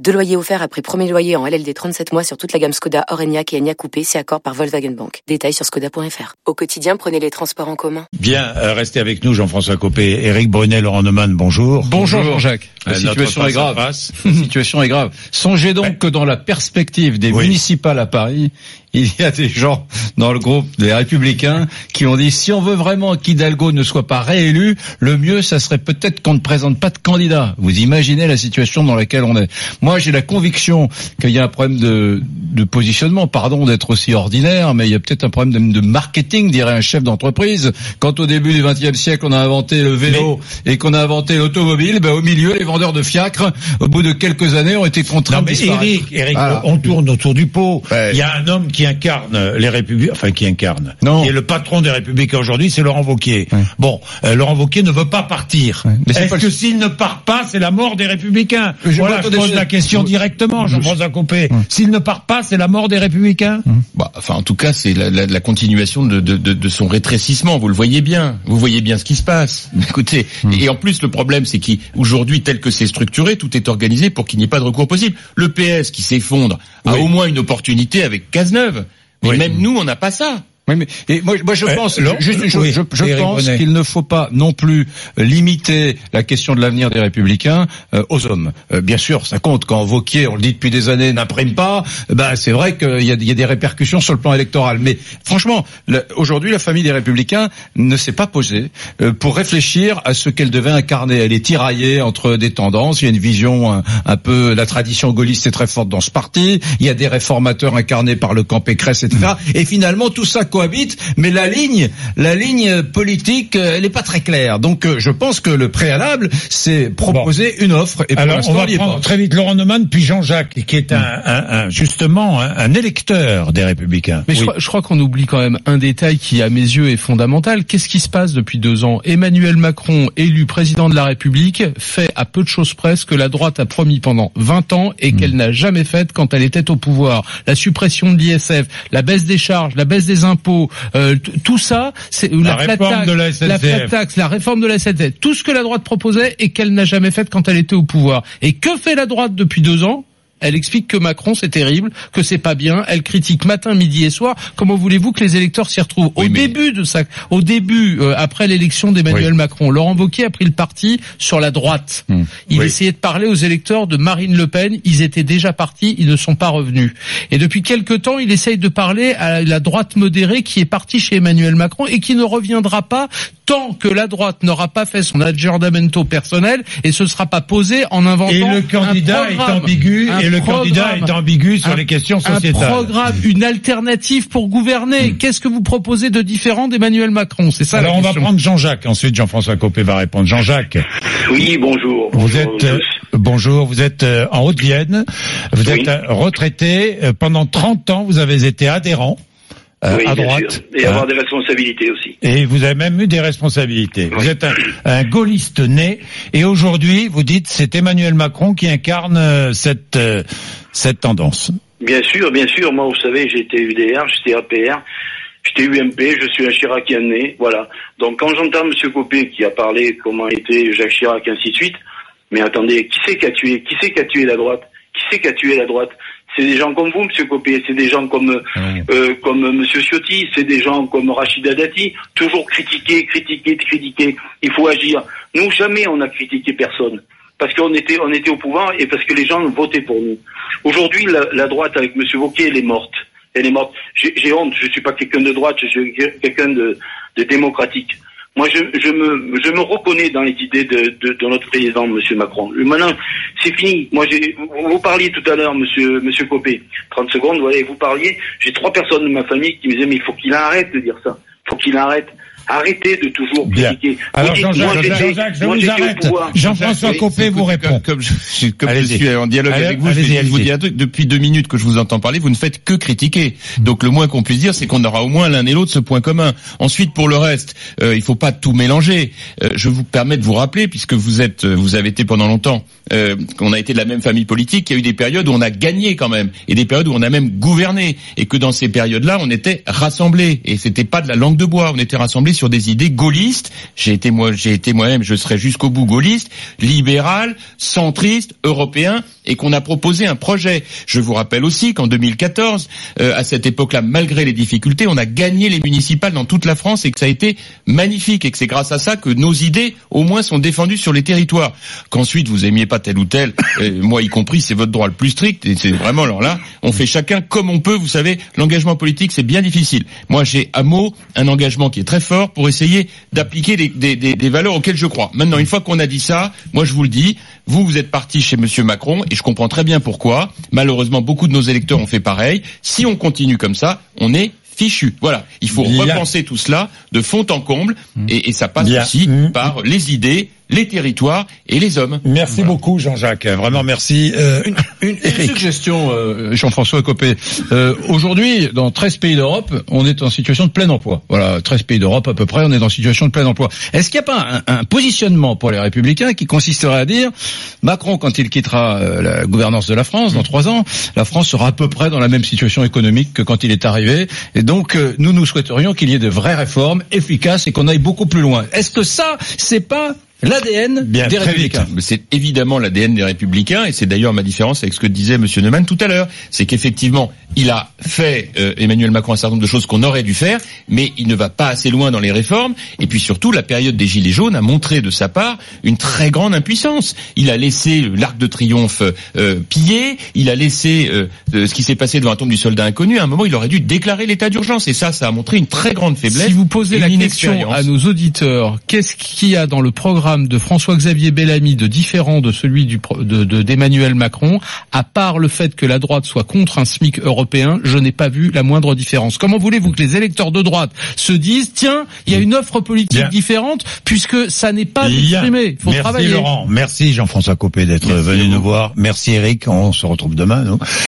Deux loyers offerts après premier loyer en LLD 37 mois sur toute la gamme Skoda, Orenia et Enya Coupé, c'est accord par Volkswagen Bank. Détails sur skoda.fr. Au quotidien, prenez les transports en commun. Bien, euh, restez avec nous, Jean-François Copé, Éric Brunet, Laurent Neumann, bonjour. Bonjour, Jean-Jacques. Euh, La situation est grave. La situation est grave. Songez donc Ouais. que dans la perspective des Oui. municipales à Paris, il y a des gens dans le groupe des Républicains qui ont dit si on veut vraiment qu'Hidalgo ne soit pas réélu, le mieux, ça serait peut-être qu'on ne présente pas de candidat. Vous imaginez la situation dans laquelle on est. Moi, j'ai la conviction qu'il y a un problème de, de positionnement. Pardon d'être aussi ordinaire, mais il y a peut-être un problème de, de marketing, dirait un chef d'entreprise. Quand au début du XXe siècle, on a inventé le vélo et qu'on a inventé l'automobile, ben, au milieu, les vendeurs de fiacres, au bout de quelques années, ont été contraints Non de mais disparaître. Eric, Eric, Voilà. on tourne autour du pot. Ouais. Il y a un homme qui incarne les républicains, enfin qui incarne, Non. qui est le patron des républicains aujourd'hui, c'est Laurent Wauquiez. Ouais. Bon, euh, Laurent Wauquiez ne veut pas partir. Ouais. Mais c'est Est-ce le- que s'il ne part pas, c'est la mort des républicains Je- Voilà, je pose la question je- directement, je- Jean-François Copé. S'il ne part pas, c'est la mort des républicains Bah, enfin, en tout cas, c'est la, la- la continuation de, de- de- de son rétrécissement. Vous le voyez bien. Vous voyez bien ce qui se passe. Écoutez, et en plus, le problème, c'est qu'aujourd'hui, tel que c'est structuré, tout est organisé pour qu'il n'y ait pas de recours possible. Le PS qui s'effondre a Oui. au moins une opportunité avec Cazeneuve. Mais Oui. même nous, on n'a pas ça. Oui, mais et moi, moi je Euh, pense, juste une chose, oui, je, je pense qu'il ne faut pas non plus limiter la question de l'avenir des Républicains euh, aux hommes. Euh, bien sûr, ça compte. Quand Vauquier, on le dit depuis des années, n'imprime pas, ben c'est vrai qu'il y a, il y a des répercussions sur le plan électoral. Mais franchement, aujourd'hui, la famille des Républicains ne s'est pas posée pour réfléchir à ce qu'elle devait incarner. Elle est tiraillée entre des tendances. Il y a une vision un, un peu, la tradition gaulliste est très forte dans ce parti. Il y a des réformateurs incarnés par le camp Pécresse, etc. Et finalement, tout ça Mais la ligne, la ligne politique, euh, elle n'est pas très claire. Donc, euh, je pense que le préalable, c'est proposer une offre. Et pour Alors, on va prendre pas. très vite Laurent Neumann, puis Jean-Jacques, qui est un, un- un- justement un, un électeur des Républicains. Mais je, crois, je crois qu'on oublie quand même un détail qui, à mes yeux, est fondamental. Qu'est-ce qui se passe depuis deux ans? Emmanuel Macron, élu président de la République, fait à peu de choses près ce que la droite a promis pendant 20 ans et Hmm. qu'elle n'a jamais fait quand elle était au pouvoir. La suppression de l'ISF, la baisse des charges, la baisse des impôts, euh, tout ça, c'est La flat réforme tax, de la la SNCF. flat tax, la réforme de la SNCF, tout ce que la droite proposait et qu'elle n'a jamais fait quand elle était au pouvoir. Et que fait la droite depuis deux ans? Elle explique que Macron c'est terrible, que c'est pas bien. Elle critique matin, midi et soir. Comment voulez-vous que les électeurs s'y retrouvent Au mais- début de ça, au début euh, après l'élection d'Emmanuel Oui. Macron, Laurent Wauquiez a pris le parti sur la droite. Il Oui. essayait de parler aux électeurs de Marine Le Pen. Ils étaient déjà partis, ils ne sont pas revenus. Et depuis quelque temps, il essaye de parler à la droite modérée qui est partie chez Emmanuel Macron et qui ne reviendra pas tant que la droite n'aura pas fait son aggiornamento personnel et se sera pas posé en inventant Et le un candidat est ambigu, Un et le candidat est ambigu sur Un- les questions un sociétales. programme, une alternative pour gouverner. Qu'est-ce que vous proposez de différent d'Emmanuel Macron C'est ça Alors la on va prendre Jean-Jacques, ensuite Jean-François Copé va répondre. Jean-Jacques, Oui, bonjour. vous Bonjour êtes euh, bonjour, vous êtes euh, en Haute-Vienne, vous Oui. êtes euh, retraité, pendant 30 ans vous avez été adhérent euh, oui, à bien droite. sûr. Et hein, avoir des responsabilités aussi. et vous avez même eu des responsabilités. Vous êtes un, un gaulliste né et aujourd'hui vous dites c'est Emmanuel Macron qui incarne euh, cette euh, cette tendance. Bien sûr, bien sûr. Moi, vous savez, été UDR, j'étais APR, j'étais UMP, je suis un Chiracien né. Voilà. Donc, quand j'entends M. Copé qui a parlé comment était Jacques Chirac, ainsi de suite, mais attendez, qui c'est qui a tué Qui c'est qui a tué la droite? Qui c'est qui a tué la droite? C'est des gens comme vous, M. Copé. C'est des gens comme euh, comme M. Ciotti. C'est des gens comme Rachida Dati. Toujours critiquer, critiquer, critiquer. Il faut agir. Nous, jamais on a critiqué personne parce qu'on était, on était au pouvoir et parce que les gens votaient pour nous. Aujourd'hui, la, la droite avec M. Wauquiez, elle est morte. Elle est morte. J'ai j'ai honte, je suis pas quelqu'un de droite, je suis quelqu'un de, de démocratique. Moi, je, je, me, je me reconnais dans les idées de, de, de notre président, M. Macron. Maintenant, c'est fini. Moi, j'ai, vous, parliez tout à l'heure, Monsieur, Monsieur Copé, 30 secondes, voilà, vous parliez, j'ai trois personnes de ma famille qui me disaient, mais il faut qu'il arrête de dire ça. Il faut qu'il arrête. Arrêtez de toujours Bien. critiquer. Alors, Jean-Jacques, Jean-Jacques, je vous arrête. Jean-François Copé vous répond. Comme, je, comme je Allez-y. suis en dialogue Allez, avec vous, je vais vous dire un truc. Depuis deux minutes que je vous entends parler, vous ne faites que critiquer. Donc le moins qu'on puisse dire, c'est qu'on aura au moins l'un et l'autre ce point commun. Ensuite, pour le reste, euh, il faut pas tout mélanger. Euh, je vous permets de vous rappeler, puisque vous êtes, euh, vous avez été pendant longtemps, euh, qu'on a été de la même famille politique, qu'il y a eu des périodes où on a gagné quand même, et des périodes où on a même gouverné, et que dans ces périodes-là, on était rassemblés, et c'était pas de la langue de bois, on était rassemblés sur des idées gaullistes. J'ai été moi, j'ai été moi-même, je serai jusqu'au bout gaulliste, libéral, centriste, européen, et qu'on a proposé un projet. Je vous rappelle aussi qu'en 2014, euh, à cette époque-là, malgré les difficultés, on a gagné les municipales dans toute la France et que ça a été magnifique et que c'est grâce à ça que nos idées, au moins, sont défendues sur les territoires. Qu'ensuite vous aimiez pas tel ou tel, moi y compris, c'est votre droit le plus strict et c'est vraiment alors là, on fait chacun comme on peut. Vous savez, l'engagement politique c'est bien difficile. Moi j'ai à mot un engagement qui est très fort pour essayer d'appliquer des valeurs auxquelles je crois. Maintenant, une fois qu'on a dit ça, moi je vous le dis, vous vous êtes parti chez Monsieur Macron et je comprends très bien pourquoi. Malheureusement, beaucoup de nos électeurs ont fait pareil. Si on continue comme ça, on est fichu. Voilà, il faut Bien. repenser tout cela de fond en comble et, et ça passe Bien. aussi Mm. par les idées, les territoires et les hommes. Merci beaucoup Jean-Jacques, vraiment merci. Euh, Une, une Eric. suggestion, euh, Jean-François Copé. Euh, Aujourd'hui, dans 13 pays d'Europe, on est en situation de plein emploi. Voilà, 13 pays d'Europe à peu près, on est en situation de plein emploi. Est-ce qu'il n'y a pas un, un positionnement pour les Républicains qui consisterait à dire Macron, quand il quittera euh, la gouvernance de la France dans trois ans, la France sera à peu près dans la même situation économique que quand il est arrivé. Et donc, euh, nous, nous souhaiterions qu'il y ait de vraies réformes efficaces et qu'on aille beaucoup plus loin. Est-ce que ça, c'est pas l'ADN des très Républicains Mais C'est évidemment l'ADN des Républicains et c'est d'ailleurs ma différence avec ce que disait Monsieur Neumann tout à l'heure, c'est qu'effectivement il a fait euh, Emmanuel Macron un certain nombre de choses qu'on aurait dû faire, mais il ne va pas assez loin dans les réformes. Et puis surtout, la période des Gilets jaunes a montré de sa part une très grande impuissance. Il a laissé l'Arc de Triomphe euh, pillé, il a laissé euh, euh, ce qui s'est passé devant la tombe du soldat inconnu. À un moment, il aurait dû déclarer l'état d'urgence et ça, ça a montré une très grande faiblesse. Si vous posez la question à nos auditeurs, qu'est-ce qu'il y a dans le programme de François-Xavier Bellamy de différent de celui du de de- d'Emmanuel Macron, à part le fait que la droite soit contre un SMIC européen, je n'ai pas vu la moindre différence. Comment voulez-vous que les électeurs de droite se disent tiens, il y a une offre politique Bien. différente puisque ça n'est pas Bien. exprimé. Il faut Merci travailler. Laurent, merci Jean-François Copé d'être venu nous voir. Merci Eric, on se retrouve demain. Nous.